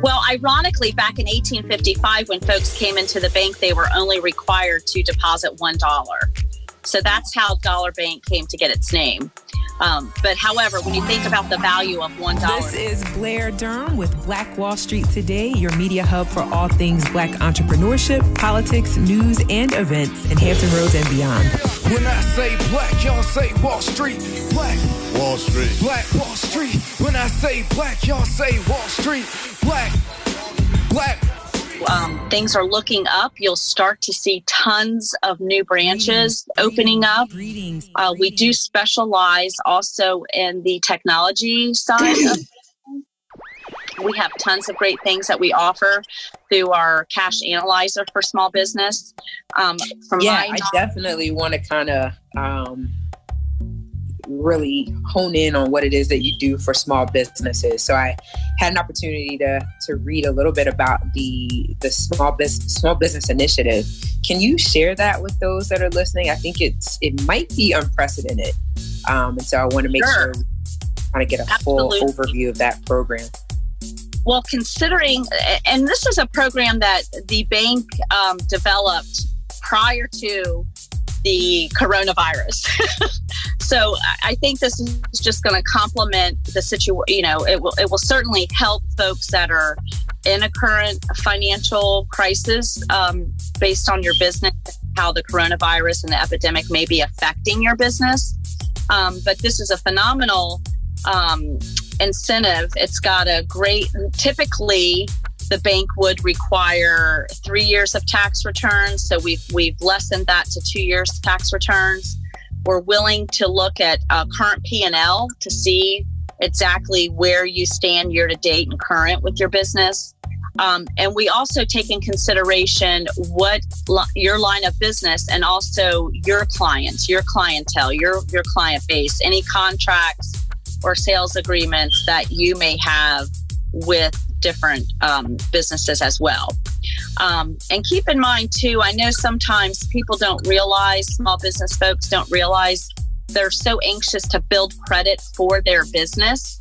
Well, ironically, back in 1855, when folks came into the bank, they were only required to deposit $1. So that's how Dollar Bank came to get its name. Um, but however, when you think about the value of one dollar, this is Blair Durham with Black Wall Street Today, your media hub for all things Black entrepreneurship, politics, news, and events in Hampton Roads and beyond. When I say black, y'all say Wall Street. Black Wall Street. Black Wall Street. When I say black, y'all say Wall Street. Black. Black um, things are looking up. You'll start to see tons of new branches opening up. Uh, we do specialize also in the technology side of we have tons of great things that we offer through our cash analyzer for small business. Um, from yeah, I definitely want to kind of um, really hone in on what it is that you do for small businesses. So I had an opportunity to to read a little bit about the the small business small business initiative. Can you share that with those that are listening? I think it's it might be unprecedented, um, and so I want to make sure, sure kind of get a Absolutely. full overview of that program. Well, considering, and this is a program that the bank um, developed prior to the coronavirus. so I think this is just going to complement the situation. You know, it will it will certainly help folks that are in a current financial crisis um, based on your business, how the coronavirus and the epidemic may be affecting your business. Um, but this is a phenomenal um, incentive. It's got a great, typically, the bank would require three years of tax returns. So we've, we've lessened that to two years tax returns. We're willing to look at uh, current P&L to see exactly where you stand year to date and current with your business. Um, and we also take in consideration what li- your line of business and also your clients, your clientele, your your client base, any contracts or sales agreements that you may have with different um, businesses as well. Um, and keep in mind, too, I know sometimes people don't realize, small business folks don't realize they're so anxious to build credit for their business.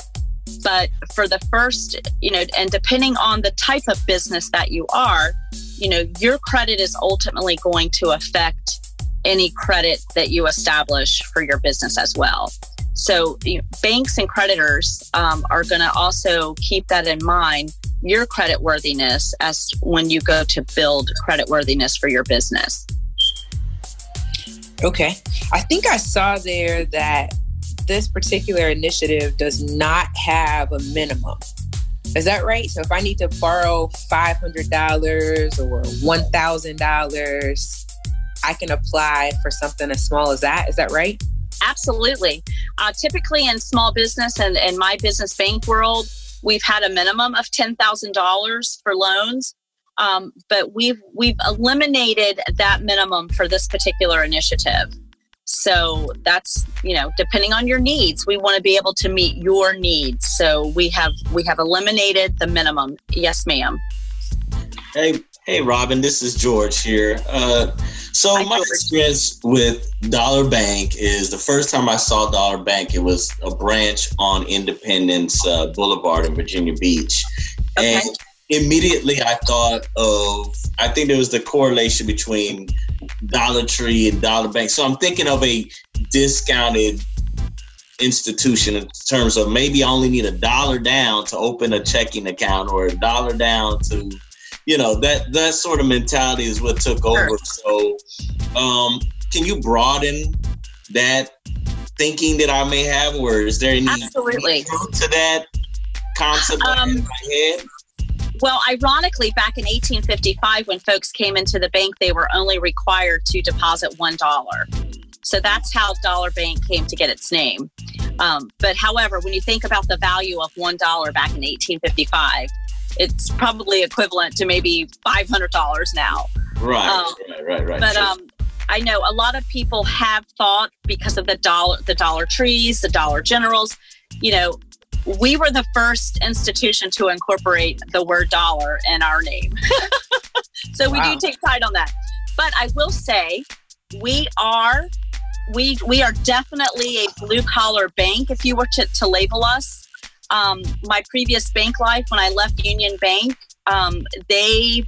But for the first, you know, and depending on the type of business that you are, you know, your credit is ultimately going to affect any credit that you establish for your business as well. So you know, banks and creditors um, are going to also keep that in mind. Your credit worthiness as when you go to build credit worthiness for your business. Okay. I think I saw there that this particular initiative does not have a minimum. Is that right? So if I need to borrow $500 or $1,000, I can apply for something as small as that. Is that right? Absolutely. Uh, typically in small business and in my business bank world, we've had a minimum of $10,000 for loans. Um, but we've we've eliminated that minimum for this particular initiative. So that's you know depending on your needs, we want to be able to meet your needs. So we have we have eliminated the minimum. Yes, ma'am. Hey, hey, Robin. This is George here. Uh, so Hi, my George. experience with Dollar Bank is the first time I saw Dollar Bank, it was a branch on Independence uh, Boulevard in Virginia Beach, okay. and immediately I thought of I think there was the correlation between Dollar Tree and Dollar Bank. So I'm thinking of a discounted institution in terms of maybe I only need a dollar down to open a checking account or a dollar down to you know that that sort of mentality is what took over. So, um, can you broaden that thinking that I may have, or is there any absolutely truth to that concept um, in my head? Well, ironically, back in 1855, when folks came into the bank, they were only required to deposit one dollar. So that's how Dollar Bank came to get its name. Um, but however, when you think about the value of one dollar back in 1855, it's probably equivalent to maybe five hundred dollars now. Right, um, right, right, right. But sure. um, I know a lot of people have thought because of the dollar, the Dollar Trees, the Dollar Generals. You know, we were the first institution to incorporate the word dollar in our name, so we do take pride on that. But I will say, we are we we are definitely a blue collar bank if you were to, to label us um, my previous bank life when I left Union Bank, um, they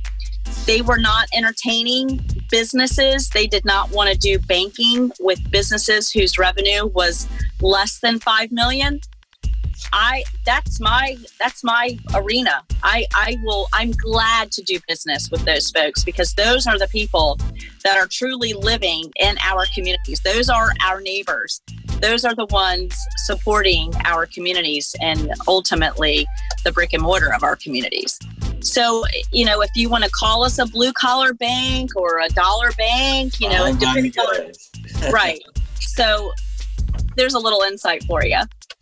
they were not entertaining businesses. They did not want to do banking with businesses whose revenue was less than five million. I that's my that's my arena. I I will I'm glad to do business with those folks because those are the people that are truly living in our communities. Those are our neighbors. Those are the ones supporting our communities and ultimately the brick and mortar of our communities. So, you know, if you want to call us a blue collar bank or a dollar bank, you know, Oh, depending on, right. So there's a little insight for you.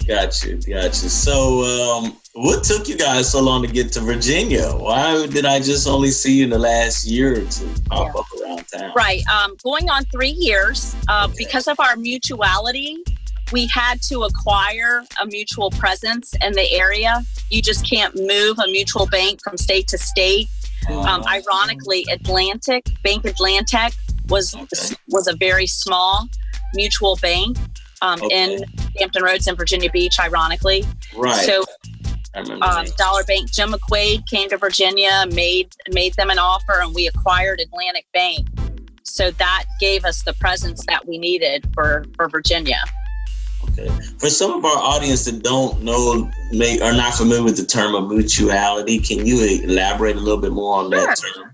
Gotcha, gotcha. So, um, what took you guys so long to get to Virginia? Why did I just only see you in the last year or two pop Yeah. up around town? Right. Um, going on three years, uh, Okay. because of our mutuality, we had to acquire a mutual presence in the area. You just can't move a mutual bank from state to state. Um, Uh, ironically, Atlantic Bank Atlantic was Okay. was a very small mutual bank um, Okay. in Hampton Roads in Virginia Beach. Ironically, right. so um. Dollar Bank Jim McQuaid came to Virginia, made made them an offer, and we acquired Atlantic Bank. So that gave us the presence that we needed for for Virginia. Okay. For some of our audience that don't know, may are not familiar with the term of mutuality, can you elaborate a little bit more on that term?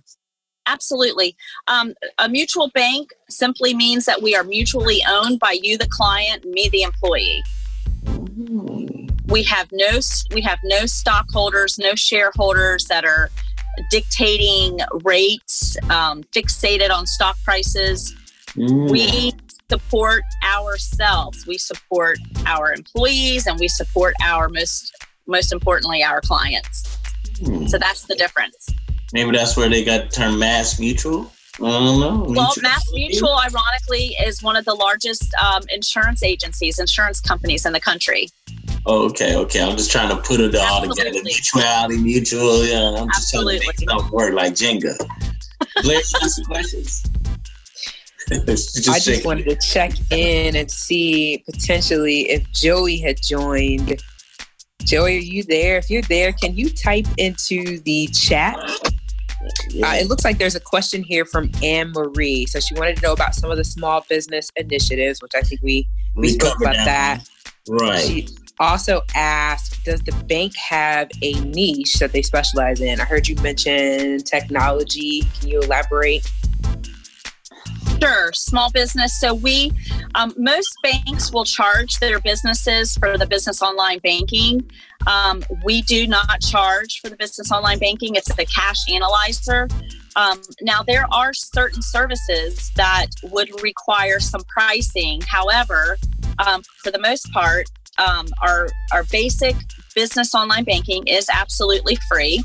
Absolutely. Um, a mutual bank simply means that we are mutually owned by you, the client, me, the employee. We have no we have no stockholders, no shareholders that are dictating rates, um, fixated on stock prices. Hmm. we support ourselves we support our employees and we support our most most importantly our clients Hmm. so that's the difference Maybe that's where they got the term MassMutual. I don't know. well mass mutual ironically is one of the largest um, insurance agencies insurance companies in the country Oh, okay, okay. I'm just trying to put it all together. Mutuality, mutual. Yeah, I'm just trying to make Absolutely. something work like Jenga. Blair, you got some questions? just I just wanted it. to check in and see potentially if Joey had joined. Joey, are you there? If you're there, can you type into the chat? Yeah. Uh, it looks like there's a question here from Anne Marie. So she wanted to know about some of the small business initiatives, which I think we we, spoke covered about that. Right. She also asked, does the bank have a niche that they specialize in? I heard you mention technology. Can you elaborate? Sure, small business. So we, um, most banks will charge their businesses for the business online banking. Um, we do not charge for the business online banking. It's the cash analyzer. Um, now there are certain services that would require some pricing. However, um, for the most part, um, our our basic business online banking is absolutely free.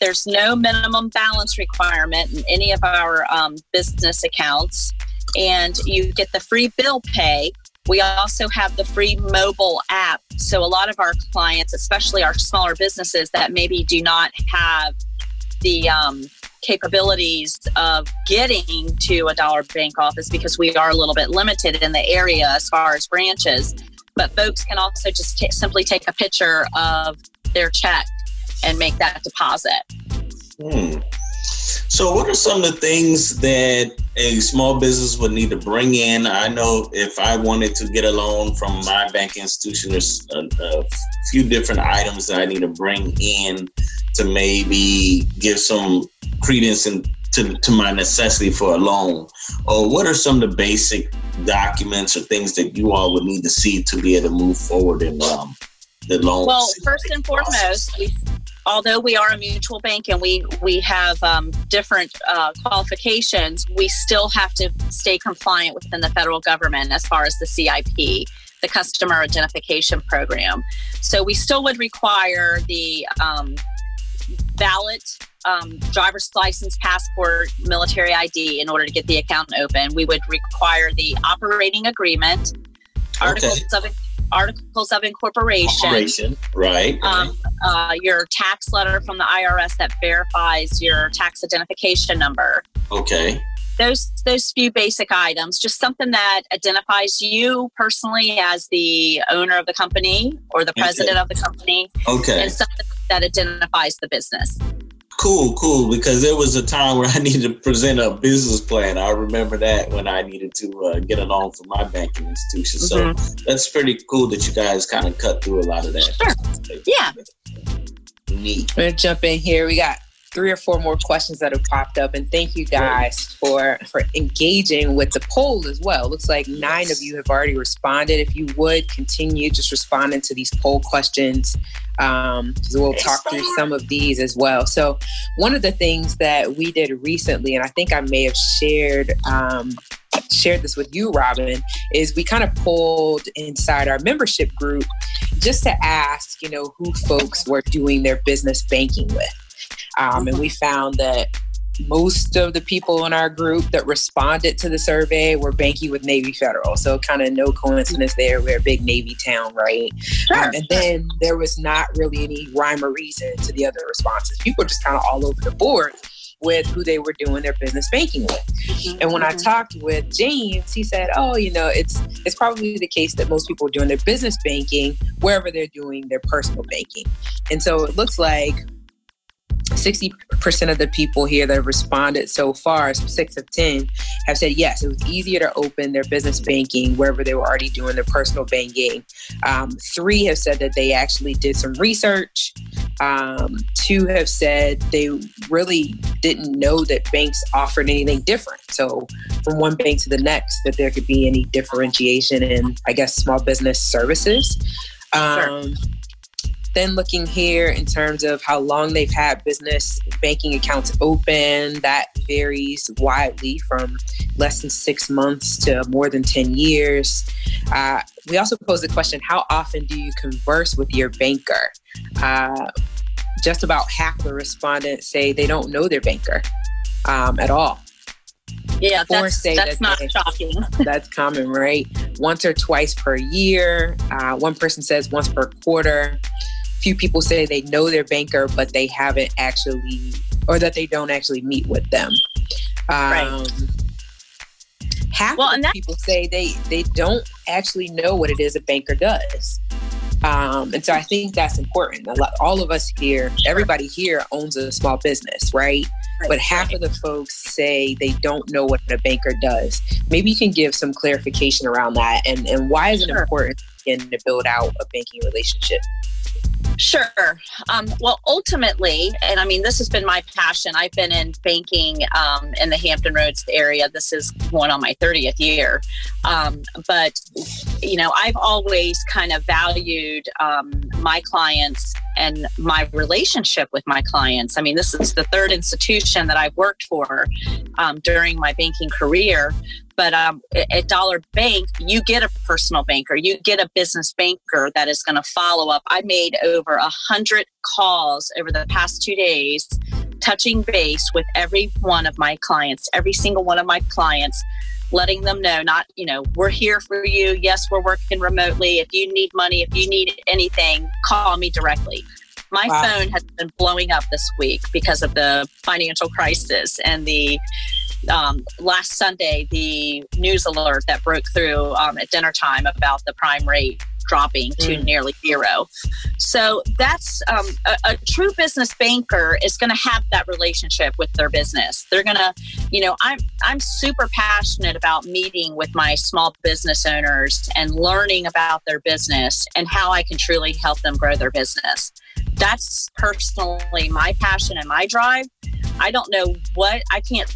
There's no minimum balance requirement in any of our um, business accounts, and you get the free bill pay. We also have the free mobile app. So, a lot of our clients, especially our smaller businesses that maybe do not have the um, capabilities of getting to a dollar bank office because we are a little bit limited in the area as far as branches. But folks can also just ta simply take a picture of their check and make that deposit. Hmm. So, what are some of the things that a small business would need to bring in? I know if I wanted to get a loan from my bank institution, there's a, a few different items that I need to bring in to maybe give some credence in, to, to my necessity for a loan. Or what are some of the basic documents or things that you all would need to see to be able to move forward in um, the loan? Well, first and foremost, we, although we are a mutual bank and we we have um, different uh, qualifications, we still have to stay compliant within the federal government as far as the CIP, the Customer Identification Program. So we still would require the um, valid um, driver's license, passport, military ID in order to get the account open. We would require the operating agreement, articles of articles of incorporation. Corporation, right? Um, uh, your tax letter from the IRS that verifies your tax identification number. okay. those those few basic items, just something that identifies you personally as the owner of the company or the president okay. of the company. Okay. And something that identifies the business. Cool, cool. Because there was a time where I needed to present a business plan. I remember that when I needed to uh, get a loan from my banking institution. Mm-hmm. So that's pretty cool that you guys kind of cut through a lot of that. Sure. Yeah. Neat. We're gonna jump in here. We got three or four more questions that have popped up. And thank you guys for for engaging with the poll as well. Looks like nine of you have already responded. If you would continue just responding to these poll questions um, so we'll talk through some of these as well. So one of the things that we did recently and i think i may have shared um, shared this with you robin is we kind of pulled inside our membership group just to ask you know who folks were doing their business banking with um, and we found that most of the people in our group that responded to the survey were banking with Navy Federal. So, kind of no coincidence there. We're a big Navy town, right? Sure. Um, and then there was not really any rhyme or reason to the other responses. People were just kind of all over the board with who they were doing their business banking with. Mm-hmm. And when I mm-hmm. talked with James, he said, "Oh, you know, it's it's probably the case that most people are doing their business banking wherever they're doing their personal banking." And so it looks like 60% of the people here that have responded so far, six of 10, have said yes, it was easier to open their business banking wherever they were already doing their personal banking. Um, three have said that they actually did some research. Um, two have said they really didn't know that banks offered anything different. So, from one bank to the next, that there could be any differentiation in, I guess, small business services. Um, sure. Then looking here in terms of how long they've had business banking accounts open, that varies widely from less than six months to more than 10 years. Uh, we also posed the question how often do you converse with your banker? Uh, just about half the respondents say they don't know their banker um, at all. Yeah, that's, that's that not they, shocking. that's common, right? Once or twice per year. Uh, one person says once per quarter few people say they know their banker, but they haven't actually, or that they don't actually meet with them. Um, right. Half well, of that- people say they they don't actually know what it is a banker does. Um, and so I think that's important. Lot, all of us here, everybody here owns a small business, right? right? But half of the folks say they don't know what a banker does. Maybe you can give some clarification around that and, and why is it sure. important to build out a banking relationship? Sure. Um, well, ultimately, and I mean, this has been my passion. I've been in banking um, in the Hampton Roads area. This is going on my 30th year. Um, but, you know, I've always kind of valued um, my clients and my relationship with my clients. I mean, this is the third institution that I've worked for um, during my banking career. But um, at Dollar Bank, you get a personal banker, you get a business banker that is going to follow up. I made over a hundred calls over the past two days, touching base with every one of my clients, every single one of my clients, letting them know not, you know, we're here for you. Yes, we're working remotely. If you need money, if you need anything, call me directly. My wow. phone has been blowing up this week because of the financial crisis and the um, last Sunday, the news alert that broke through um, at dinner time about the prime rate dropping to mm. nearly zero. So that's um, a, a, true business banker is going to have that relationship with their business. They're going to, you know, I'm I'm super passionate about meeting with my small business owners and learning about their business and how I can truly help them grow their business. That's personally my passion and my drive. I don't know what I can't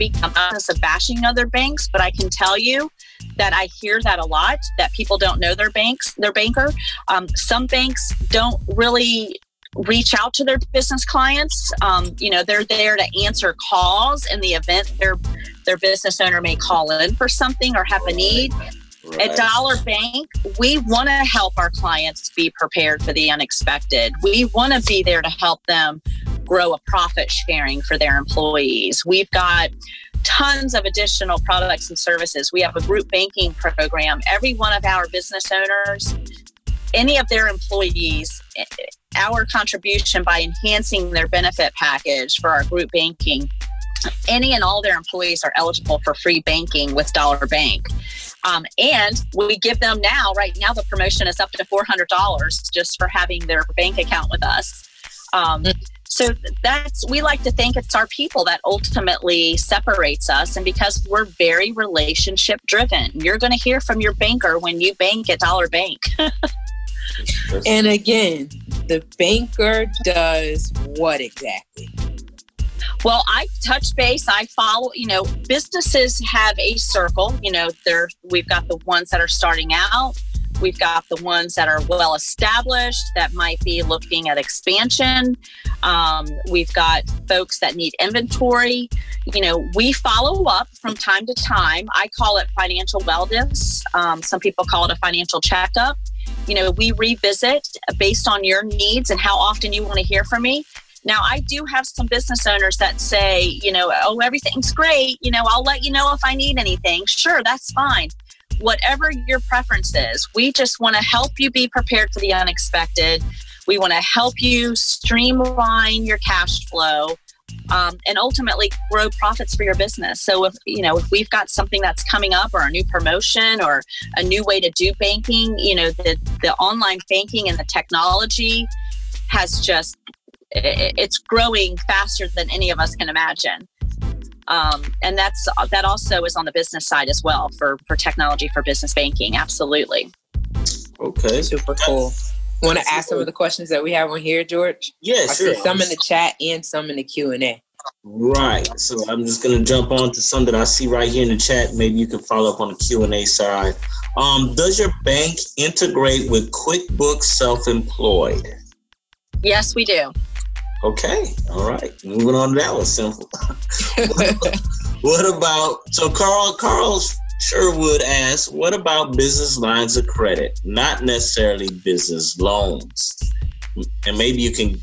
speak us of bashing other banks, but I can tell you that I hear that a lot that people don't know their banks, their banker. Um, some banks don't really reach out to their business clients. Um, you know, they're there to answer calls in the event their their business owner may call in for something or have a need. Right. At Dollar Bank, we want to help our clients be prepared for the unexpected. We want to be there to help them grow a profit sharing for their employees. We've got tons of additional products and services. We have a group banking program. Every one of our business owners, any of their employees, our contribution by enhancing their benefit package for our group banking any and all their employees are eligible for free banking with Dollar Bank. Um, and we give them now, right now, the promotion is up to $400 just for having their bank account with us. Um, so that's, we like to think it's our people that ultimately separates us. And because we're very relationship driven, you're going to hear from your banker when you bank at Dollar Bank. and again, the banker does what exactly? Well, I touch base. I follow. You know, businesses have a circle. You know, there we've got the ones that are starting out. We've got the ones that are well established that might be looking at expansion. Um, we've got folks that need inventory. You know, we follow up from time to time. I call it financial wellness. Um, some people call it a financial checkup. You know, we revisit based on your needs and how often you want to hear from me. Now, I do have some business owners that say, you know, oh, everything's great. You know, I'll let you know if I need anything. Sure, that's fine. Whatever your preference is, we just want to help you be prepared for the unexpected. We want to help you streamline your cash flow um, and ultimately grow profits for your business. So if you know if we've got something that's coming up or a new promotion or a new way to do banking, you know the the online banking and the technology has just it's growing faster than any of us can imagine. Um, and that's that also is on the business side as well for for technology for business banking. Absolutely. Okay. Super cool. Want to ask some of the questions that we have on here, George? Yeah, I sure. some in the chat and some in the Q and A. Right. So I'm just gonna jump on to some that I see right here in the chat. Maybe you can follow up on the Q and A side. Um, does your bank integrate with QuickBooks Self-Employed? Yes, we do. Okay, all right. Moving on to that one, simple. what about so Carl? Carl Sherwood asks, what about business lines of credit, not necessarily business loans? And maybe you can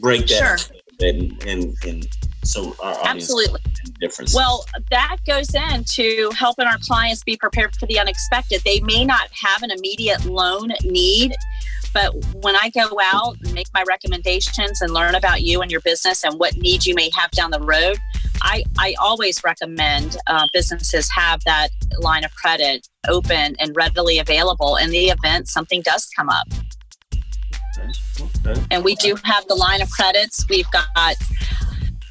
break that sure. and, and, and so our absolutely difference. Well, that goes into helping our clients be prepared for the unexpected. They may not have an immediate loan need but when I go out and make my recommendations and learn about you and your business and what needs you may have down the road, I, I always recommend uh, businesses have that line of credit open and readily available in the event something does come up. Okay. And we do have the line of credits. We've got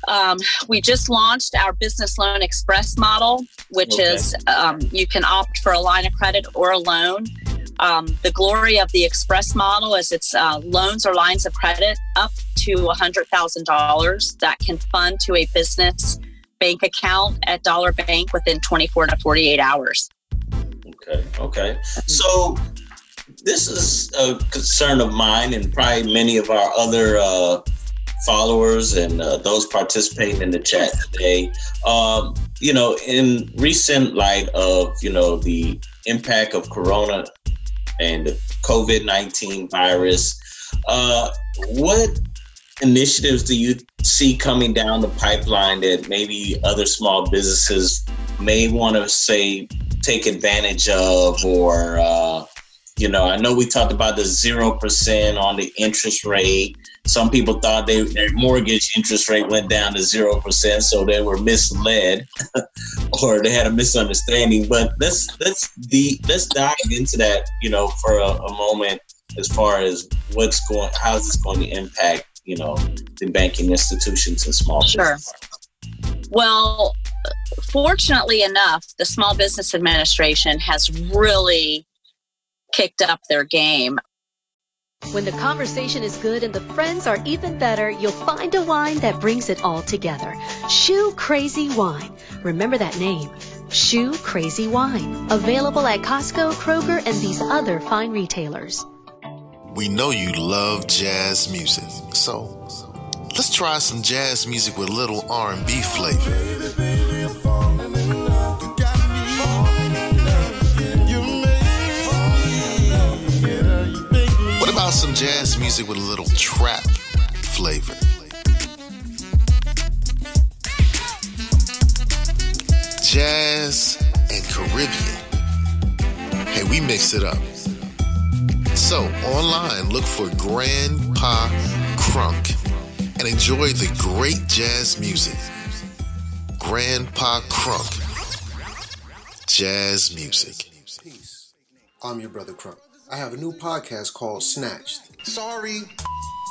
um, we just launched our business loan express model, which okay. is um, you can opt for a line of credit or a loan. Um, the glory of the Express model is it's uh, loans or lines of credit up to $100,000 that can fund to a business bank account at Dollar Bank within 24 to 48 hours. Okay, okay. So this is a concern of mine and probably many of our other uh, followers and uh, those participating in the chat today. Um, you know, in recent light of you know the impact of Corona and the COVID 19 virus. Uh, what initiatives do you see coming down the pipeline that maybe other small businesses may want to say take advantage of or uh, you know i know we talked about the 0% on the interest rate some people thought they, their mortgage interest rate went down to 0% so they were misled or they had a misunderstanding. But let's let's the let's dive into that you know for a, a moment as far as what's going how's this going to impact you know the banking institutions and small sure. well fortunately enough the small business administration has really kicked up their game when the conversation is good and the friends are even better, you'll find a wine that brings it all together. Shoe Crazy Wine. Remember that name. Shoe Crazy Wine. Available at Costco, Kroger, and these other fine retailers. We know you love jazz music, so let's try some jazz music with a little R&B flavor. Jazz music with a little trap flavor? Jazz and Caribbean. Hey, we mix it up. So, online, look for Grandpa Crunk and enjoy the great jazz music. Grandpa Crunk. Jazz music. Peace. I'm your brother Crunk. I have a new podcast called Snatched. Sorry.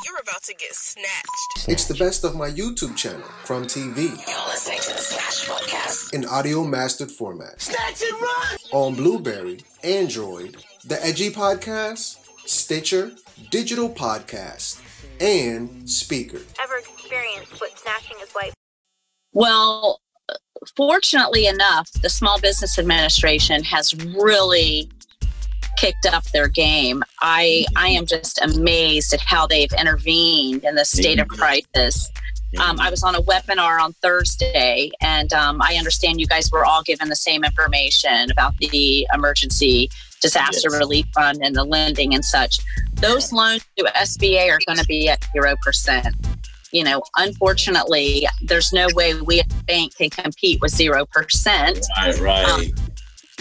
You're about to get snatched. It's the best of my YouTube channel from TV You're listening to the Snatch Podcast. in audio mastered format Snatch and run! on Blubrry, Android, the Edgy Podcast, Stitcher, Digital Podcast, and Spreaker. ever experienced what snatching is like. Well, fortunately enough, the Small Business Administration has really kicked up their game. I I am just amazed at how they've intervened in the state of crisis. Um, I was on a webinar on Thursday, and um, I understand you guys were all given the same information about the emergency disaster Yes. relief fund and the lending and such. Those loans to SBA are going to be at zero percent. You know, unfortunately, there's no way we at the bank can compete with zero percent. Right, right. Um,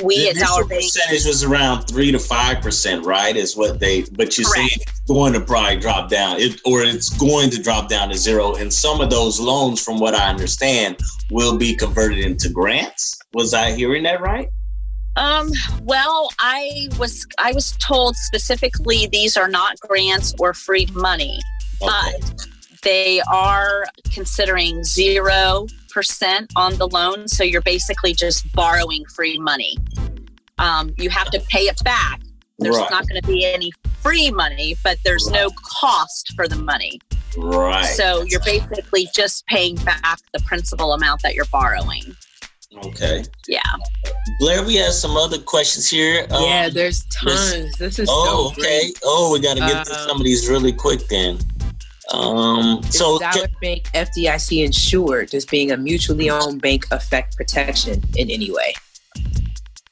We the at Dollar initial Bank percentage was around three to five percent, right? Is what they. But you say Correct. it's going to probably drop down, it, or it's going to drop down to zero. And some of those loans, from what I understand, will be converted into grants. Was I hearing that right? Um, well, I was I was told specifically these are not grants or free money, but they are considering zero percent on the loan. So you're basically just borrowing free money. Um, you have to pay it back. There's Right. not going to be any free money, but there's no cost for the money. Right. So you're basically just paying back the principal amount that you're borrowing. okay. Yeah. Blair, we have some other questions here. Um, yeah, there's tons. This is Oh, so okay. great. Oh, we got to get to Um, some of these really quick then. Um, Is so Dollar Bank FDIC insured? Does being a mutually owned bank affect protection in any way?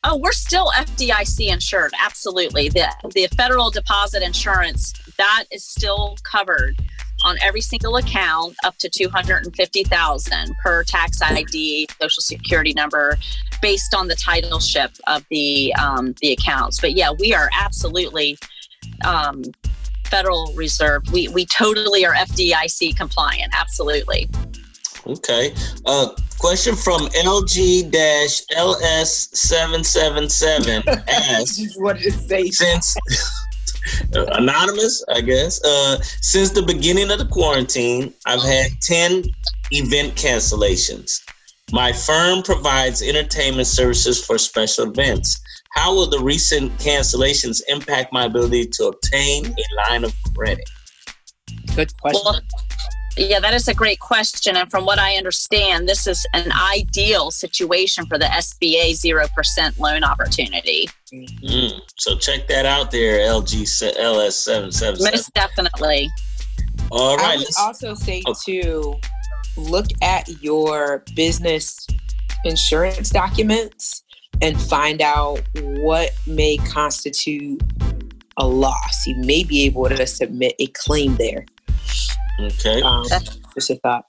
Oh, we're still FDIC insured. Absolutely. The the federal deposit insurance that is still covered on every single account up to 250,000 per tax ID, social security number based on the titleship of the um, the accounts. But yeah, we are absolutely um, Federal Reserve. We we totally are FDIC compliant. Absolutely. Okay. Uh, question from LG-LS777 asks, Just wanted to say since anonymous, I guess, uh, since the beginning of the quarantine, I've had 10 event cancellations. My firm provides entertainment services for special events. How will the recent cancellations impact my ability to obtain a line of credit? good question. Well, yeah, that is a great question. And from what I understand, this is an ideal situation for the SBA 0% loan opportunity. Mm, so check that out there, LG LS777. Most definitely. All right. I would also say Oh. too, look at your business insurance documents and find out what may constitute a loss. You may be able to submit a claim there. Okay. Um, just a thought.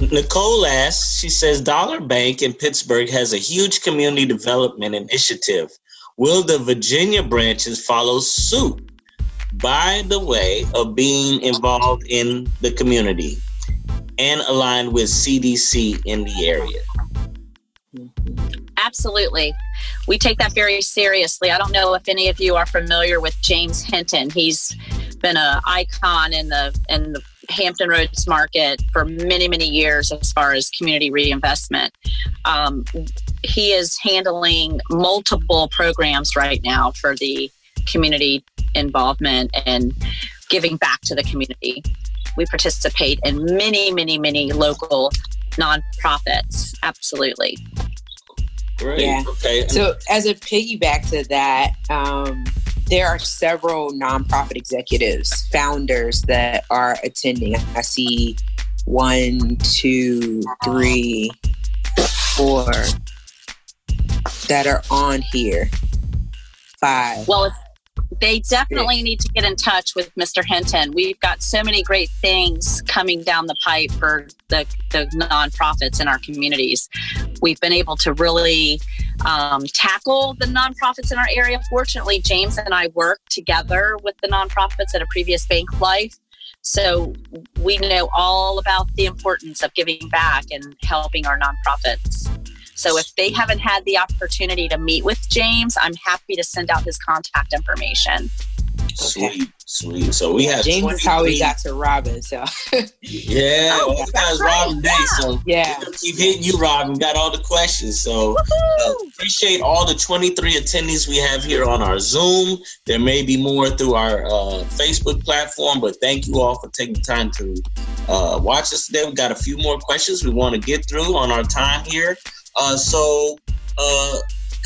Nicole asks, she says Dollar Bank in Pittsburgh has a huge community development initiative. Will the Virginia branches follow suit? By the way of being involved in the community and aligned with CDC in the area. Absolutely. We take that very seriously. I don't know if any of you are familiar with James Hinton. He's been an icon in the in the Hampton Roads market for many, many years as far as community reinvestment. Um, he is handling multiple programs right now for the community involvement and giving back to the community. We participate in many, many, many local nonprofits. Absolutely. Great. Yeah. Okay. So, as a piggyback to that, um, there are several nonprofit executives, founders that are attending. I see one, two, three, four that are on here. Five. Well, if- they definitely need to get in touch with Mr. Hinton. We've got so many great things coming down the pipe for the, the nonprofits in our communities. We've been able to really um, tackle the nonprofits in our area. Fortunately, James and I worked together with the nonprofits at a previous bank life. So we know all about the importance of giving back and helping our nonprofits. So if they haven't had the opportunity to meet with James, I'm happy to send out his contact information. Sweet, sweet. So we have James is how we got to Robin. So yeah, Oh, well, that was right, Robin Day. yeah. So yeah, keep hitting you, Robin. Got all the questions. So uh, appreciate all the 23 attendees we have here on our Zoom. There may be more through our uh, Facebook platform, but thank you all for taking time to uh, watch us today. We got a few more questions we want to get through on our time here. Uh, so, uh,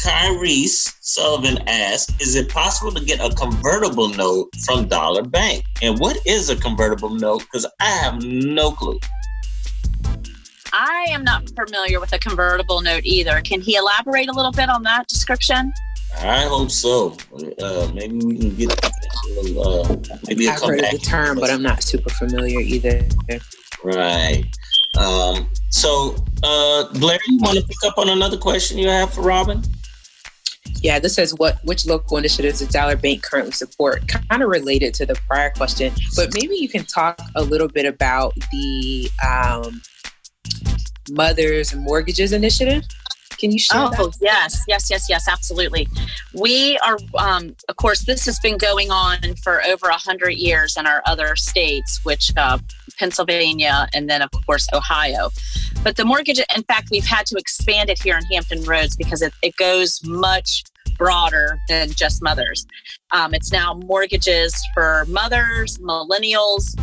Kyrie Sullivan asked, "Is it possible to get a convertible note from Dollar Bank? And what is a convertible note? Because I have no clue." I am not familiar with a convertible note either. Can he elaborate a little bit on that description? I hope so. Uh, maybe we can get a little, uh, maybe a I've heard of the term, but I'm not super familiar either. Right. Um, so, uh, Blair, you want to pick up on another question you have for Robin? Yeah, this says what which local initiatives does Dollar Bank currently support? Kind of related to the prior question, but maybe you can talk a little bit about the um, Mothers and Mortgages Initiative. Can you share Oh, that? yes, yes, yes, yes, absolutely. We are, um, of course, this has been going on for over a hundred years in our other states, which uh, Pennsylvania and then, of course, Ohio. But the mortgage, in fact, we've had to expand it here in Hampton Roads because it, it goes much broader than just mothers. Um, it's now mortgages for mothers, millennials,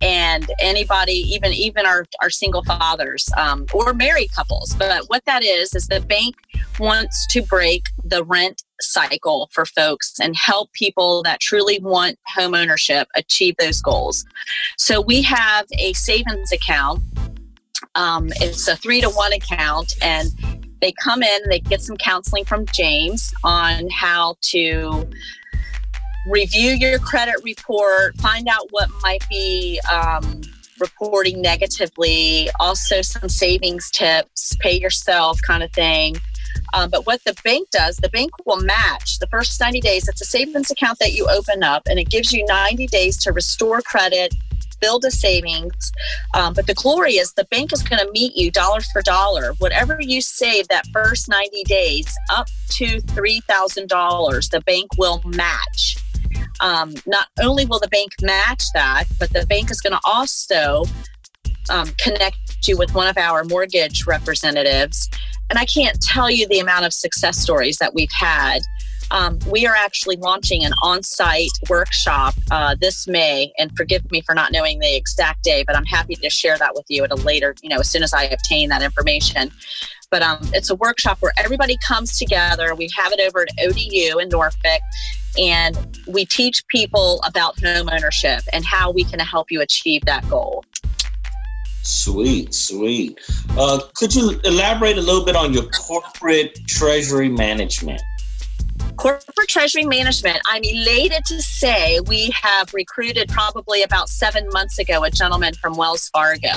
and anybody, even even our, our single fathers um, or married couples. But what that is is the bank wants to break the rent cycle for folks and help people that truly want home ownership achieve those goals. So we have a savings account. Um, it's a three to one account, and they come in, they get some counseling from James on how to review your credit report, find out what might be um, reporting negatively, also some savings tips, pay yourself kind of thing. Um, but what the bank does, the bank will match the first 90 days. It's a savings account that you open up, and it gives you 90 days to restore credit, build a savings. Um, but the glory is the bank is going to meet you dollar for dollar. Whatever you save that first 90 days, up to $3,000, the bank will match. Um, not only will the bank match that, but the bank is going to also um, connect you with one of our mortgage representatives. And I can't tell you the amount of success stories that we've had. Um, we are actually launching an on site workshop uh, this May. And forgive me for not knowing the exact day, but I'm happy to share that with you at a later, you know, as soon as I obtain that information. But um, it's a workshop where everybody comes together. We have it over at ODU in Norfolk, and we teach people about home ownership and how we can help you achieve that goal. Sweet, sweet. Uh, could you elaborate a little bit on your corporate treasury management? Corporate treasury management, I'm elated to say we have recruited probably about seven months ago a gentleman from Wells Fargo.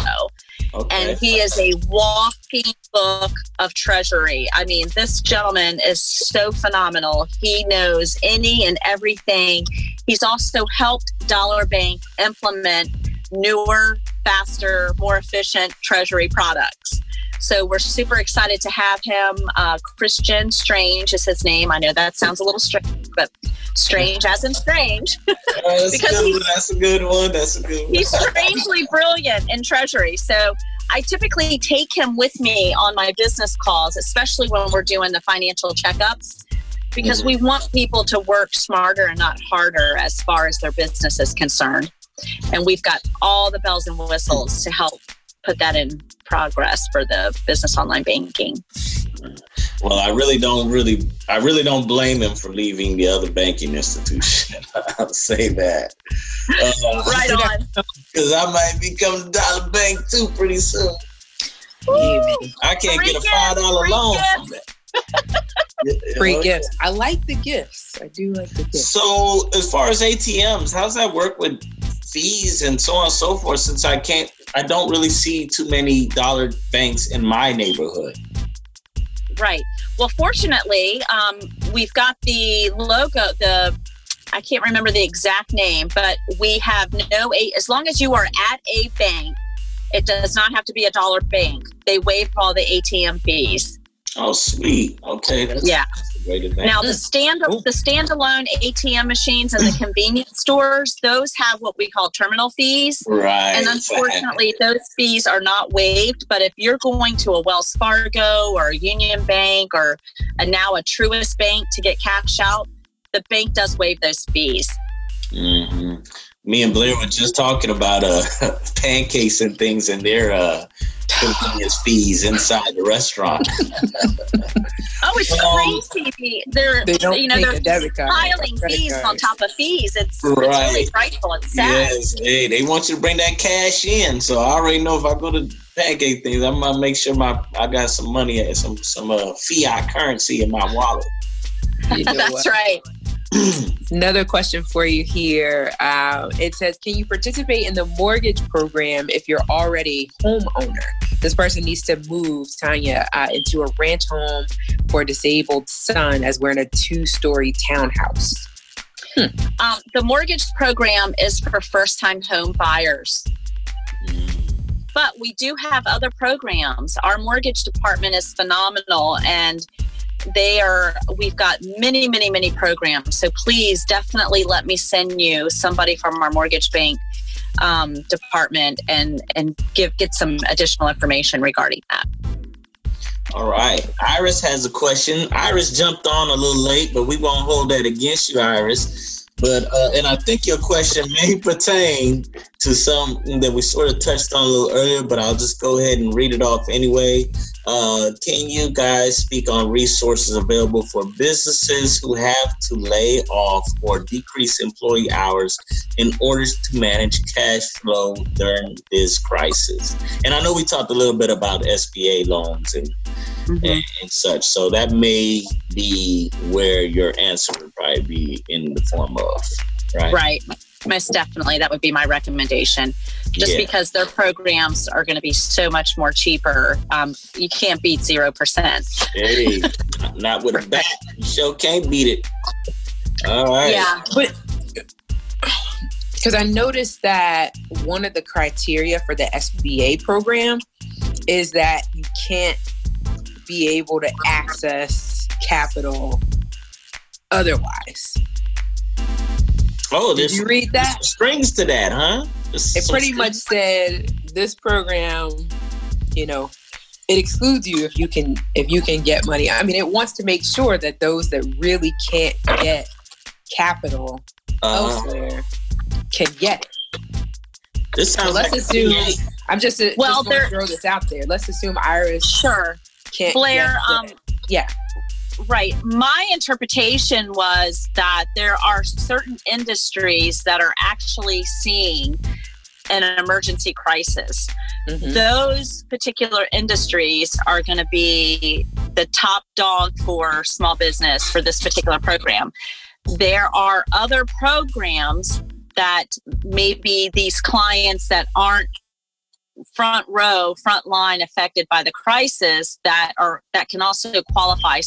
Okay. And he is a walking book of treasury. I mean, this gentleman is so phenomenal. He knows any and everything. He's also helped Dollar Bank implement newer, faster, more efficient treasury products. So we're super excited to have him. Uh, Christian Strange is his name. I know that sounds a little strange, but strange as in strange. that's, Because that's a good one. That's a good one. He's strangely brilliant in treasury. So I typically take him with me on my business calls, especially when we're doing the financial checkups, because we want people to work smarter and not harder as far as their business is concerned. And we've got all the bells and whistles to help put that in progress for the business online banking. Well, I really don't really, I really don't blame him for leaving the other banking institution. I'll say that. Uh, Right on. Because I might become dollar bank too pretty soon. I can't get a five dollar loan. from it. Free Okay. gifts. I like the gifts. I do like the gifts. So, as far as ATMs, how's that work with fees and so on and so forth? Since I can't, I don't really see too many dollar banks in my neighborhood. Right. Well, fortunately, um, we've got the logo, the I can't remember the exact name, but we have no as long as you are at a bank, it does not have to be a dollar bank. They waive all the ATM fees. Oh, sweet. Okay, that's Yeah. That's a. Now the stand the standalone ATM machines and the convenience stores, those have what we call terminal fees. right. And unfortunately, those fees are not waived. But if you're going to a Wells Fargo or a Union Bank or a, now a Truist Bank to get cash out, the bank does waive those fees. hmm Me and Blair were just talking about uh pancakes and things and their uh convenience fees inside the restaurant. Oh, it's Um, crazy! They're They don't you know take they're a debit card, piling credit fees card. on top of fees. It's, it's really Right. frightful and sad. yes, hey, they want you to bring that cash in. So I already know if I go to pancake things, I'm gonna make sure my I got some money and some some uh, fiat currency in my wallet. You know That's what? right. Another question for you here. Uh, it says, can you participate in the mortgage program if you're already a homeowner? This person needs to move, Tanya, uh, into a ranch home for a disabled son as we're in a two story townhouse. Um, the mortgage program is for first time home buyers. But we do have other programs. Our mortgage department is phenomenal and they are we've got many many many programs so please definitely let me send you somebody from our mortgage bank um, department and and give get some additional information regarding that All right. Iris has a question. Iris jumped on a little late, but we won't hold that against you, Iris. But uh, and I think your question may pertain to something that we sort of touched on a little earlier, but I'll just go ahead and read it off anyway. Uh, can you guys speak on resources available for businesses who have to lay off or decrease employee hours in order to manage cash flow during this crisis? And I know we talked a little bit about SBA loans and and, and such. So that may be where your answer would probably be in the form of, right? right most definitely that would be my recommendation just Yeah. because their programs are going to be so much more cheaper um, you can't beat 0% Hey, not with a bat. You sure can't beat it. All right. yeah But because I noticed that one of the criteria for the SBA program is that you can't be able to access capital otherwise. Oh, Did you read that? strings to that, huh? There's It some pretty much said this program, you know, it excludes you if you can if you can get money. I mean, it wants to make sure that those that really can't get capital Uh, elsewhere can get it. this So sounds let's like assume. I'm just uh, Well, just gonna there- throw this out there. Let's assume Iris sure can't. blair get um, yeah, Right. My interpretation was that there are certain industries that are actually seeing an emergency crisis. Mhm. Those particular industries are going to be the top dog for small business for this particular program. There are other programs that maybe these clients that aren't front row, front line affected by the crisis that are that can also qualify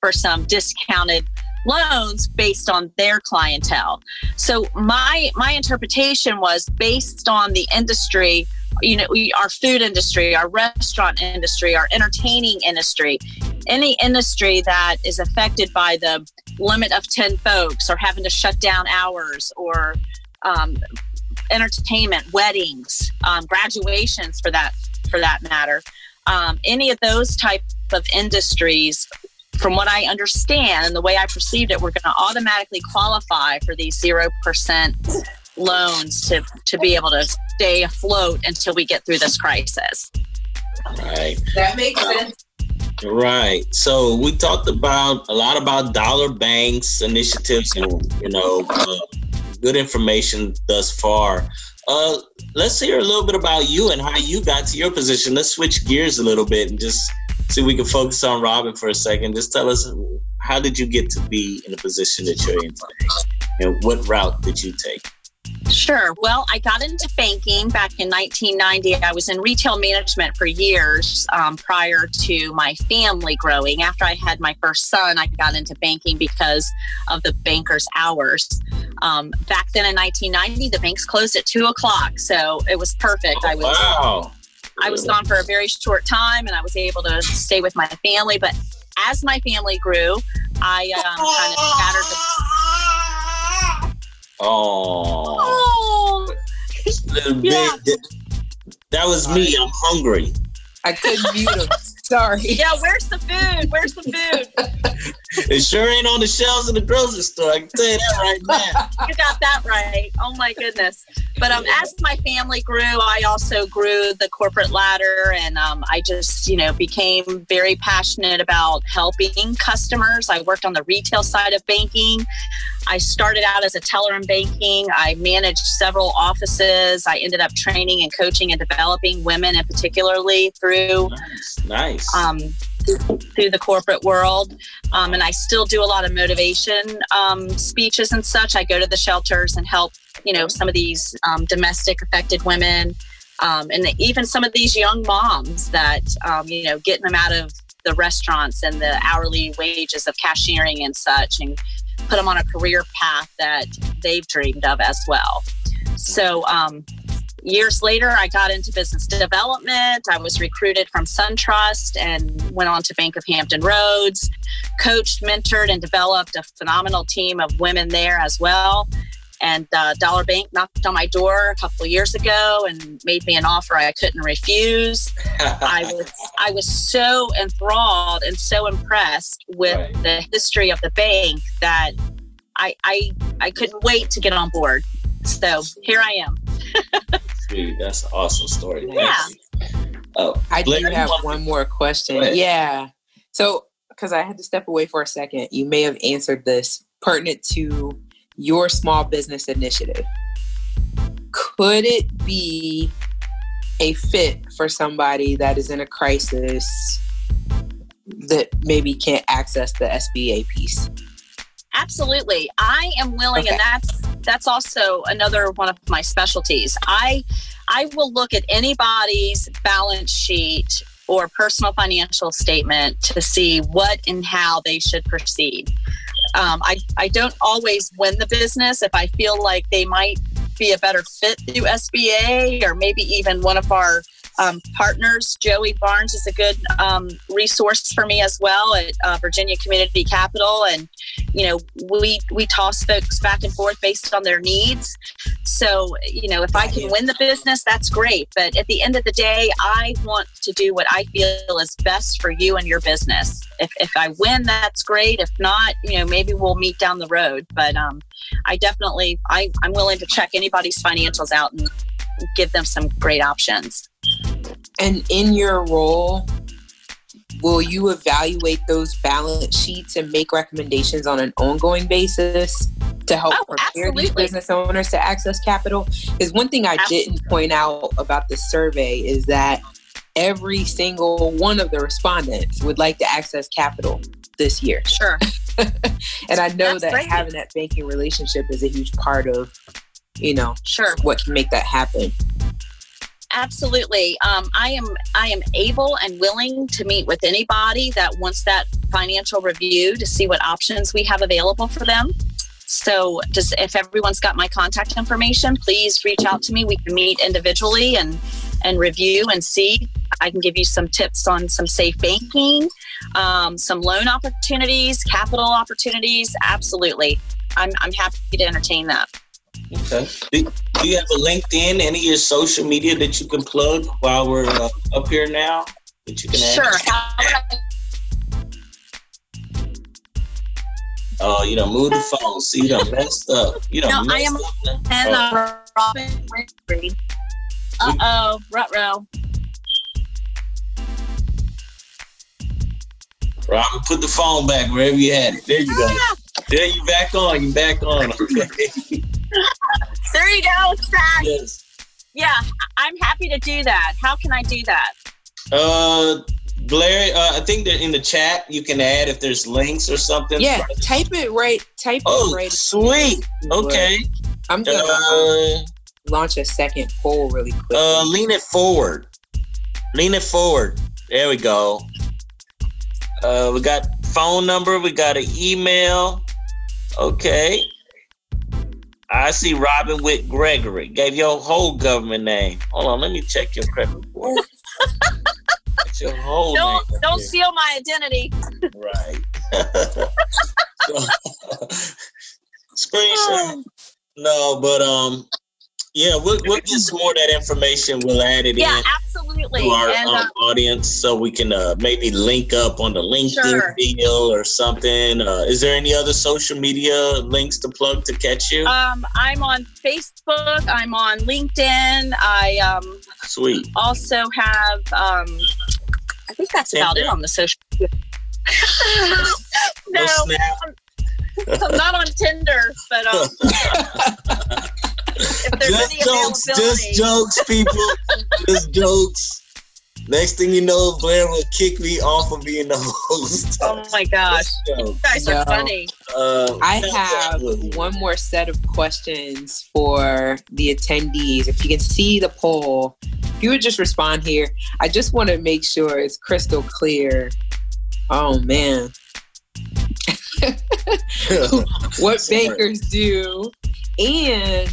for some discounted loans based on their clientele. So my my interpretation was based on the industry, you know, we, our food industry, our restaurant industry, our entertaining industry, any industry that is affected by the limit of 10 folks or having to shut down hours or um, entertainment, weddings, um, graduations for that for that matter. Um, any of those type of industries, from what I understand and the way I perceived it, we're going to automatically qualify for these zero percent loans to to be able to stay afloat until we get through this crisis. Right. that makes sense. Right. So we talked about a lot about dollar banks initiatives and you know uh, good information thus far. Uh, let's hear a little bit about you and how you got to your position. Let's switch gears a little bit and just see if we can focus on Robin for a second. Just tell us how did you get to be in the position that you're in today, and what route did you take? Sure. Well, I got into banking back in 1990. I was in retail management for years um, prior to my family growing. After I had my first son, I got into banking because of the banker's hours. Um, back then in 1990, the banks closed at two o'clock, so it was perfect. Oh, I was wow. I was gone for a very short time, and I was able to stay with my family. But as my family grew, I um, kind of scattered the Oh, Oh, Yeah. big. That was me. I'm hungry. I couldn't mute him. Sorry. yeah. Where's the food? Where's the food? It sure ain't on the shelves in the grocery store. I can tell you that right now. You got that right. Oh my goodness. But um, as my family grew, I also grew the corporate ladder, and um, I just, you know, became very passionate about helping customers. I worked on the retail side of banking. I started out as a teller in banking. I managed several offices. I ended up training and coaching and developing women, and particularly through Nice. Nice. um, through the corporate world. Um, and I still do a lot of motivation um, speeches and such. I go to the shelters and help, you know, some of these um, domestic affected women um, and even some of these young moms that, um, you know, getting them out of the restaurants and the hourly wages of cashiering and such and put them on a career path that they've dreamed of as well. So, um, years later, I got into business development. I was recruited from SunTrust and went on to Bank of Hampton Roads, coached, mentored, and developed a phenomenal team of women there as well. And uh, Dollar Bank knocked on my door a couple of years ago and made me an offer I couldn't refuse. I was I was so enthralled and so impressed with Right. the history of the bank that I I I couldn't wait to get on board. So here I am. Sweet. That's an awesome story. Yeah. Oh, I do Blair, you have want- one more question. Yeah. So, because I had to step away for a second, you may have answered this pertinent to your small business initiative. Could it be a fit for somebody that is in a crisis that maybe can't access the SBA piece? Absolutely. I am willing Okay. and that's that's also another one of my specialties. I I will look at anybody's balance sheet or personal financial statement to see what and how they should proceed. Um, I, I don't always win the business if I feel like they might be a better fit through SBA or maybe even one of our um, partners. Joey Barnes is a good um, resource for me as well at uh, Virginia Community Capital, and you know we we toss folks back and forth based on their needs. So you know if I can win the business, that's great. But at the end of the day, I want to do what I feel is best for you and your business. If if I win, that's great. If not, you know maybe we'll meet down the road. But um, I definitely I, I'm willing to check anybody's financials out and give them some great options. And in your role, will you evaluate those balance sheets and make recommendations on an ongoing basis to help Oh, prepare these business owners to access capital? Because one thing I didn't point out about the survey is that every single one of the respondents would like to access capital this year. Sure. and I know That's that great. having that banking relationship is a huge part of, you know, Sure. what can make that happen. Absolutely. Um, I am I am able and willing to meet with anybody that wants that financial review to see what options we have available for them. So just if everyone's got my contact information, please reach out to me. We can meet individually and and review and see. I can give you some tips on some safe banking, um, some loan opportunities, capital opportunities. Absolutely. I'm, I'm happy to entertain that. Okay. Do, do you have a LinkedIn, any of your social media that you can plug while we're uh, up here now? That you can? Sure. How would I Oh, you know, move the phone. See, you don't messed up. You done No, I am- up. And Oh. uh, Robin Winfrey. Uh oh, Rutro. Robin, put the phone back wherever you had it. There you go. Ah, There you back on. You back on. Okay. There you go. It's yes. Yeah, I- I'm happy to do that. How can I do that? Uh, Blair, uh, I think that in the chat you can add if there's links or something. Yeah, type it right. Type Oh, it right. sweet. Okay. I'm gonna uh, launch a second poll really quick. Uh, lean it forward. Lean it forward. There we go. Uh, we got phone number. We got an email. Okay. I see Robin Witt Gregory. Gave your whole government name. Hold on, let me check your credit report. your whole don't, name. Don't steal my identity. Right. Screenshot. No, but um, yeah, we'll, we'll get some more of that information. We'll add it yeah, in absolutely. to our and, um, uh, audience so we can uh, maybe link up on the LinkedIn Sure. deal or something. Uh, is there any other social media links to plug to catch you? um, I'm on Facebook. I'm on LinkedIn. I um, Sweet. also have. Um, I think that's about it on the social. no, No Snap? I'm not on Tinder, but um, just jokes, just jokes, people. just jokes. Next thing you know, Blair will kick me off of being the host. oh my gosh, Just you guys are No. funny. Uh, I have absolutely- one more set of questions for the attendees. If you can see the poll, if you would just respond here, I just want to make sure it's crystal clear. Oh man, what Sorry. bankers do, and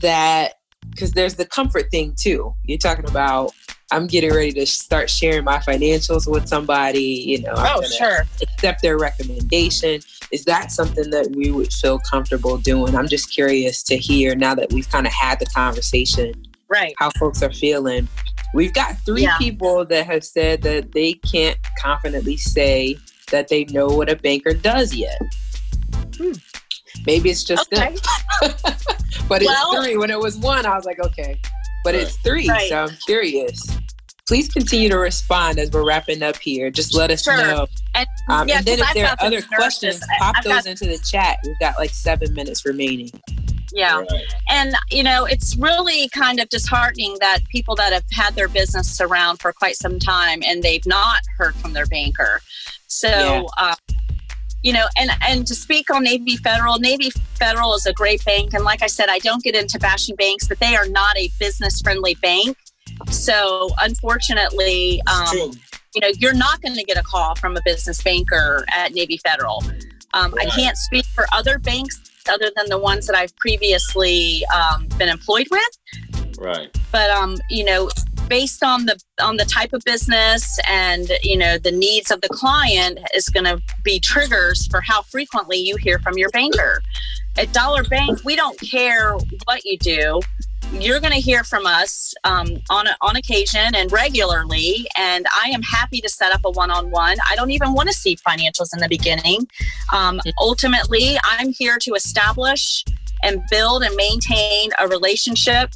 that because there's the comfort thing too. You're talking about. I'm getting ready to start sharing my financials with somebody. You know, I'm Oh, sure. accept their recommendation. Is that something that we would feel comfortable doing? I'm just curious to hear now that we've kind of had the conversation Right. how folks are feeling. We've got three Yeah. people that have said that they can't confidently say that they know what a banker does yet. Hmm. Maybe it's just Okay. them. but it's three. When it was one, I was like, okay. But it's three, Right. so I'm curious. Please continue to respond as we're wrapping up here. Just let us Sure. know. And, Um, yeah, and then if I've there are other questions, I- pop I've those got- into the chat. We've got like seven minutes remaining. Yeah. Right. And, you know, it's really kind of disheartening that people that have had their business around for quite some time and they've not heard from their banker. So, Yeah. uh, you know, and, and to speak on Navy Federal, Navy Federal is a great bank. And like I said, I don't get into bashing banks, but they are not a business friendly bank. So, unfortunately, um, you know, you're not going to get a call from a business banker at Navy Federal. Um, I can't speak for other banks other than the ones that I've previously um, been employed with. Right. But um, you know, based on the on the type of business and you know the needs of the client is going to be triggers for how frequently you hear from your banker. At Dollar Bank, we don't care what you do. You're going to hear from us um, on on occasion and regularly, and I am happy to set up a one-on-one. I don't even want to see financials in the beginning. Um, ultimately, I'm here to establish and build and maintain a relationship.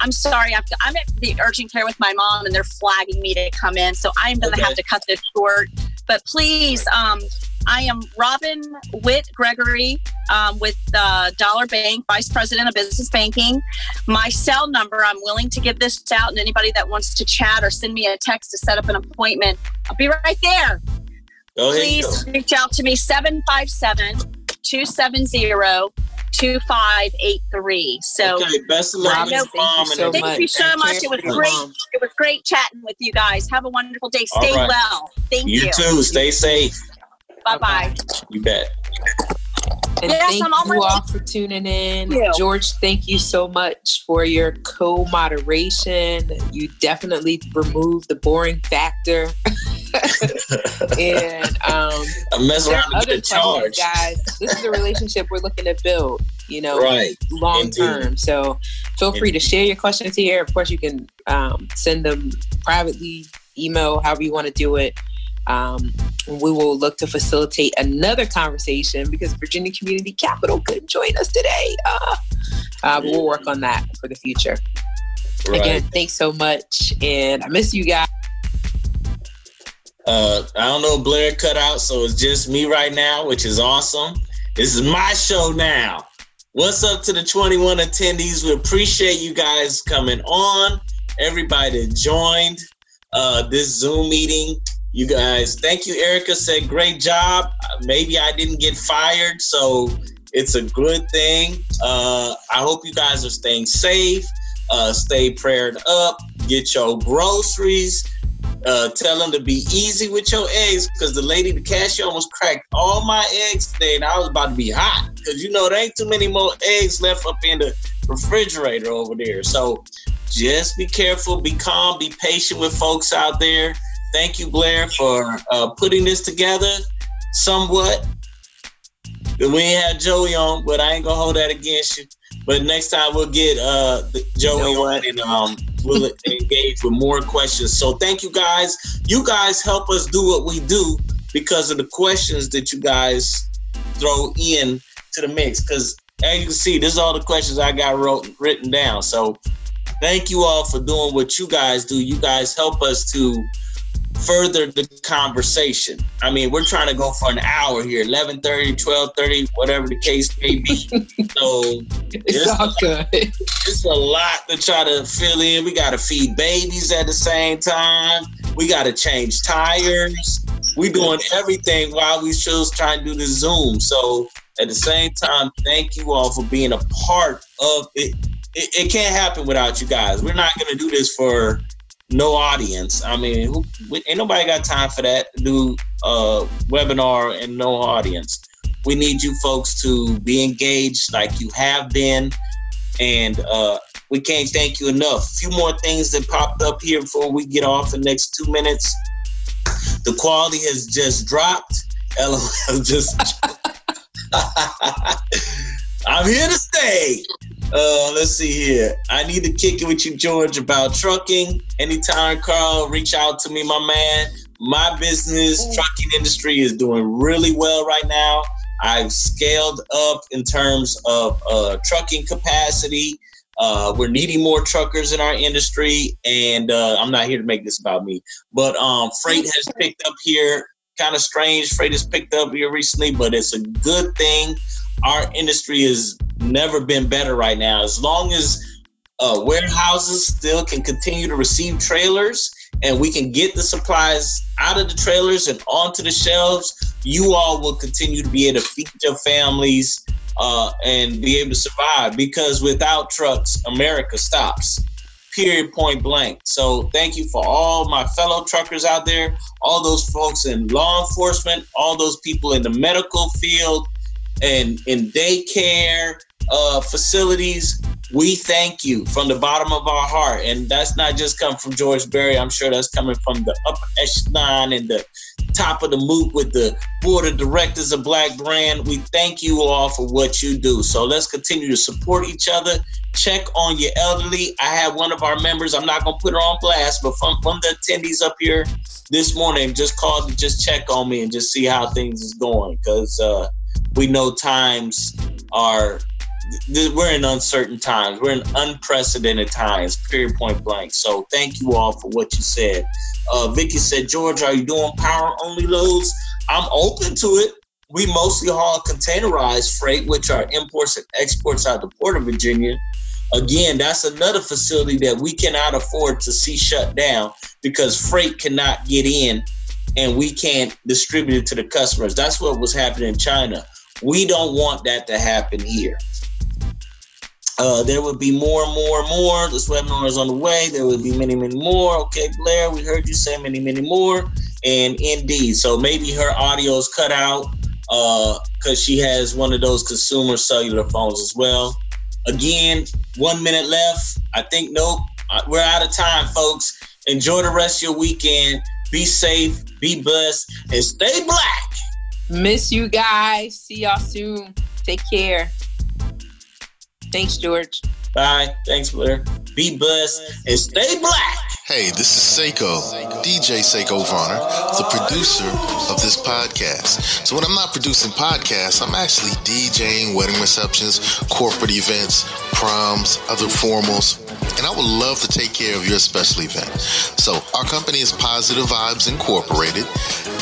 I'm sorry, I've, I'm at the urgent care with my mom, and they're flagging me to come in, so I'm going to Okay. have to cut this short. But please, um, I am Robin Witt Gregory um, with uh, Dollar Bank, Vice President of Business Banking. My cell number, I'm willing to give this out, and anybody that wants to chat or send me a text to set up an appointment, I'll be right there. Go ahead. Please reach out to me 757 270 2583. So okay, best of luck Robin, with thank you mom so Thank much. you so much. It was great. mom. it was great chatting with you guys. Have a wonderful day. Stay right. well. Thank you. You too. Stay safe. Bye bye. You bet. And Yes, thank I'm on you way. all for tuning in. Thank. George, thank you so much for your co moderation. You definitely removed the boring factor. and um, I mess around and get questions, charged. guys. This is a relationship we're looking to build, you know, Right. long Indeed. term. So feel free to share your questions here. Of course, you can um, send them privately, email, however you want to do it. Um, we will look to facilitate another conversation because Virginia Community Capital couldn't join us today. Uh, uh, but we'll work on that for the future. Right. Again, thanks so much. And I miss you guys. Uh, I don't know. Blair cut out, so it's just me right now, which is awesome. This is my show now. What's up to the 21 attendees? We appreciate you guys coming on. Everybody that joined uh, this Zoom meeting. You guys, thank you. Erica said, great job. Maybe I didn't get fired, so It's a good thing. Uh, I hope you guys are staying safe. Uh, stay prayed up. Get your groceries. Uh, tell them to be easy with your eggs because the lady, the cashier, almost cracked all my eggs today, and I was about to be hot because you know there ain't too many more eggs left up in the refrigerator over there. So just be careful, be calm, be patient with folks out there. Thank you, Blair, for uh, putting this together somewhat. We had Joey on, but I ain't gonna hold that against you. But next time we'll get uh Joey on and um we'll engage with more questions. So thank you guys. You guys help us do what we do because of the questions that you guys throw in to the mix. Because as you can see, this is all the questions I got wrote written down. So thank you all for doing what you guys do. You guys help us to further the conversation. I mean, we're trying to go for an hour here, 11:30, 12:30, whatever the case may be. so it's all good. It's a lot to try to fill in. We got to feed babies at the same time. We got to change tires. We doing everything while we still trying to do the Zoom. So at the same time, thank you all for being a part of it. It, it can't happen without you guys. We're not going to do this for no audience. I mean, who, ain't nobody got time for that. A webinar and no audience. We need you folks to be engaged like you have been, and uh, we can't thank you enough. A few more things that popped up here before we get off the next two minutes. The quality has just dropped. LOL just. I'm here to stay. Uh, let's see here. I need to kick it with you, George, about trucking. Anytime, Carl, reach out to me, my man. My business, trucking industry, is doing really well right now. I've scaled up in terms of uh, trucking capacity. Uh, we're needing more truckers in our industry, and uh, I'm not here to make this about me, but um, freight has picked up here. Kind of strange, freight has picked up here recently, but it's a good thing. Our industry has never been better right now. As long as uh, warehouses still can continue to receive trailers and we can get the supplies out of the trailers and onto the shelves, you all will continue to be able to feed your families uh, and be able to survive because without trucks, America stops. Period, point blank. So, thank you for all my fellow truckers out there, all those folks in law enforcement, all those people in the medical field and in daycare uh, facilities. We thank you from the bottom of our heart. And that's not just come from George Berry. I'm sure that's coming from the upper echelon and the top of the moot with the board of directors of Black Brand. We thank you all for what you do. So let's continue to support each other. Check on your elderly. I had one of our members, I'm not going to put her on blast, but from, from the attendees up here this morning, just called to just check on me and just see how things is going. Because uh, we know times are we're in uncertain times. We're in unprecedented times, period, point blank. So thank you all for what you said. Uh, Vicky said, George, are you doing power only loads? I'm open to it. We mostly haul containerized freight, which are imports and exports out of the Port of Virginia. Again, that's another facility that we cannot afford to see shut down because freight cannot get in and we can't distribute it to the customers. That's what was happening in China. We don't want that to happen here. Uh, there would be more and more and more. This webinar is on the way. There will be many, many more. Okay, Blair, we heard you say many, many more. And indeed, so maybe her audio is cut out because uh, she has one of those consumer cellular phones as well. Again, one minute left. I think, nope, we're out of time, folks. Enjoy the rest of your weekend. Be safe, be blessed, and stay black. Miss you guys. See y'all soon. Take care. Thanks, George. Bye. Thanks, Blair. Be blessed and stay black. Hey, this is Seiko, DJ Seiko Varner, the producer of this podcast. So when I'm not producing podcasts, I'm actually DJing wedding receptions, corporate events, proms, other formals, and I would love to take care of your special event. So our company is Positive Vibes Incorporated,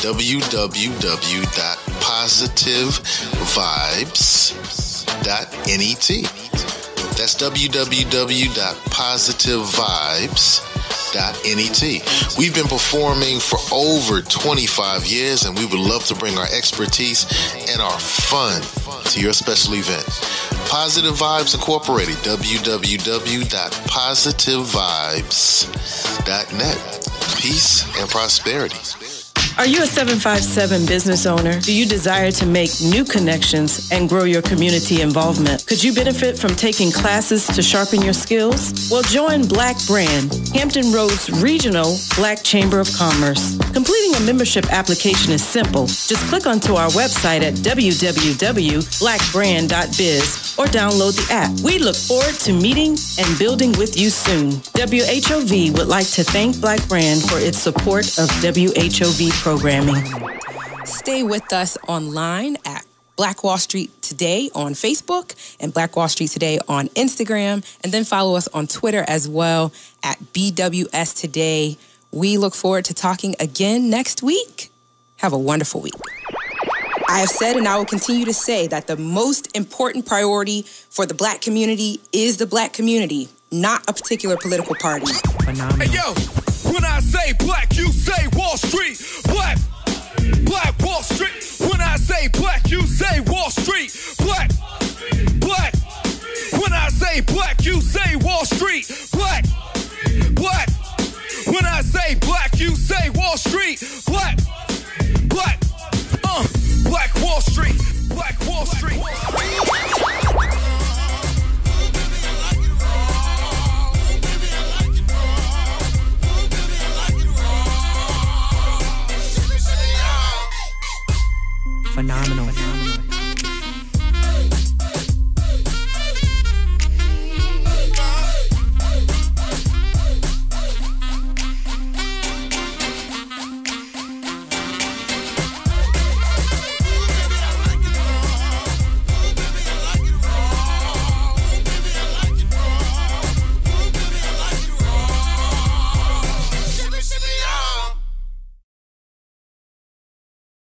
www.positivevibes.net. That's www.positivevibes.net. We've been performing for over 25 years and we would love to bring our expertise and our fun to your special event. Positive Vibes Incorporated, www.positivevibes.net. Peace and prosperity. Are you a 757 business owner? Do you desire to make new connections and grow your community involvement? Could you benefit from taking classes to sharpen your skills? Well, join Black Brand, Hampton Roads Regional Black Chamber of Commerce. Completing a membership application is simple. Just click onto our website at www.blackbrand.biz or download the app. We look forward to meeting and building with you soon. WHOV would like to thank Black Brand for its support of WHOV programming. Stay with us online at Black Wall Street Today on Facebook and Black Wall Street Today on Instagram, and then follow us on Twitter as well at BWS Today. We look forward to talking again next week. Have a wonderful week. I have said and I will continue to say that the most important priority for the black community is the black community, not a particular political party. Phenomenal. Hey, yo, when I say black, you say Wall Street. Black, black Wall Street. When I say black, you say Wall Street. Black, black. When I say black, you say Wall Street. Black, black. When I say black, you say Wall Street. Black, black. Uh, Black Wall Street. Black Wall Street. phenomenal.